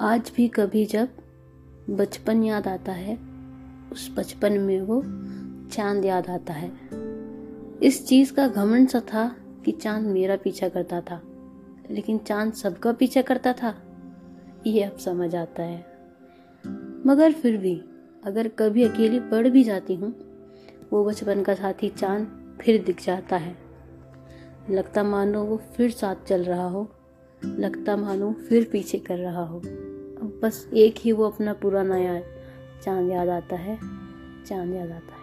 आज भी कभी जब बचपन याद आता है, उस बचपन में वो चाँद याद आता है। इस चीज़ का घमंड सा था कि चाँद मेरा पीछा करता था, लेकिन चाँद सबका पीछा करता था। ये अब समझ आता है। मगर फिर भी, अगर कभी अकेली पड़ भी जाती हूँ, वो बचपन का साथी चाँद फिर दिख जाता है। लगता मानो वो फिर साथ चल रहा हो। लगता मानो फिर पीछे कर रहा हो। अब बस एक ही वो अपना पुराना याद चाँद याद आता है, चाँद याद आता है।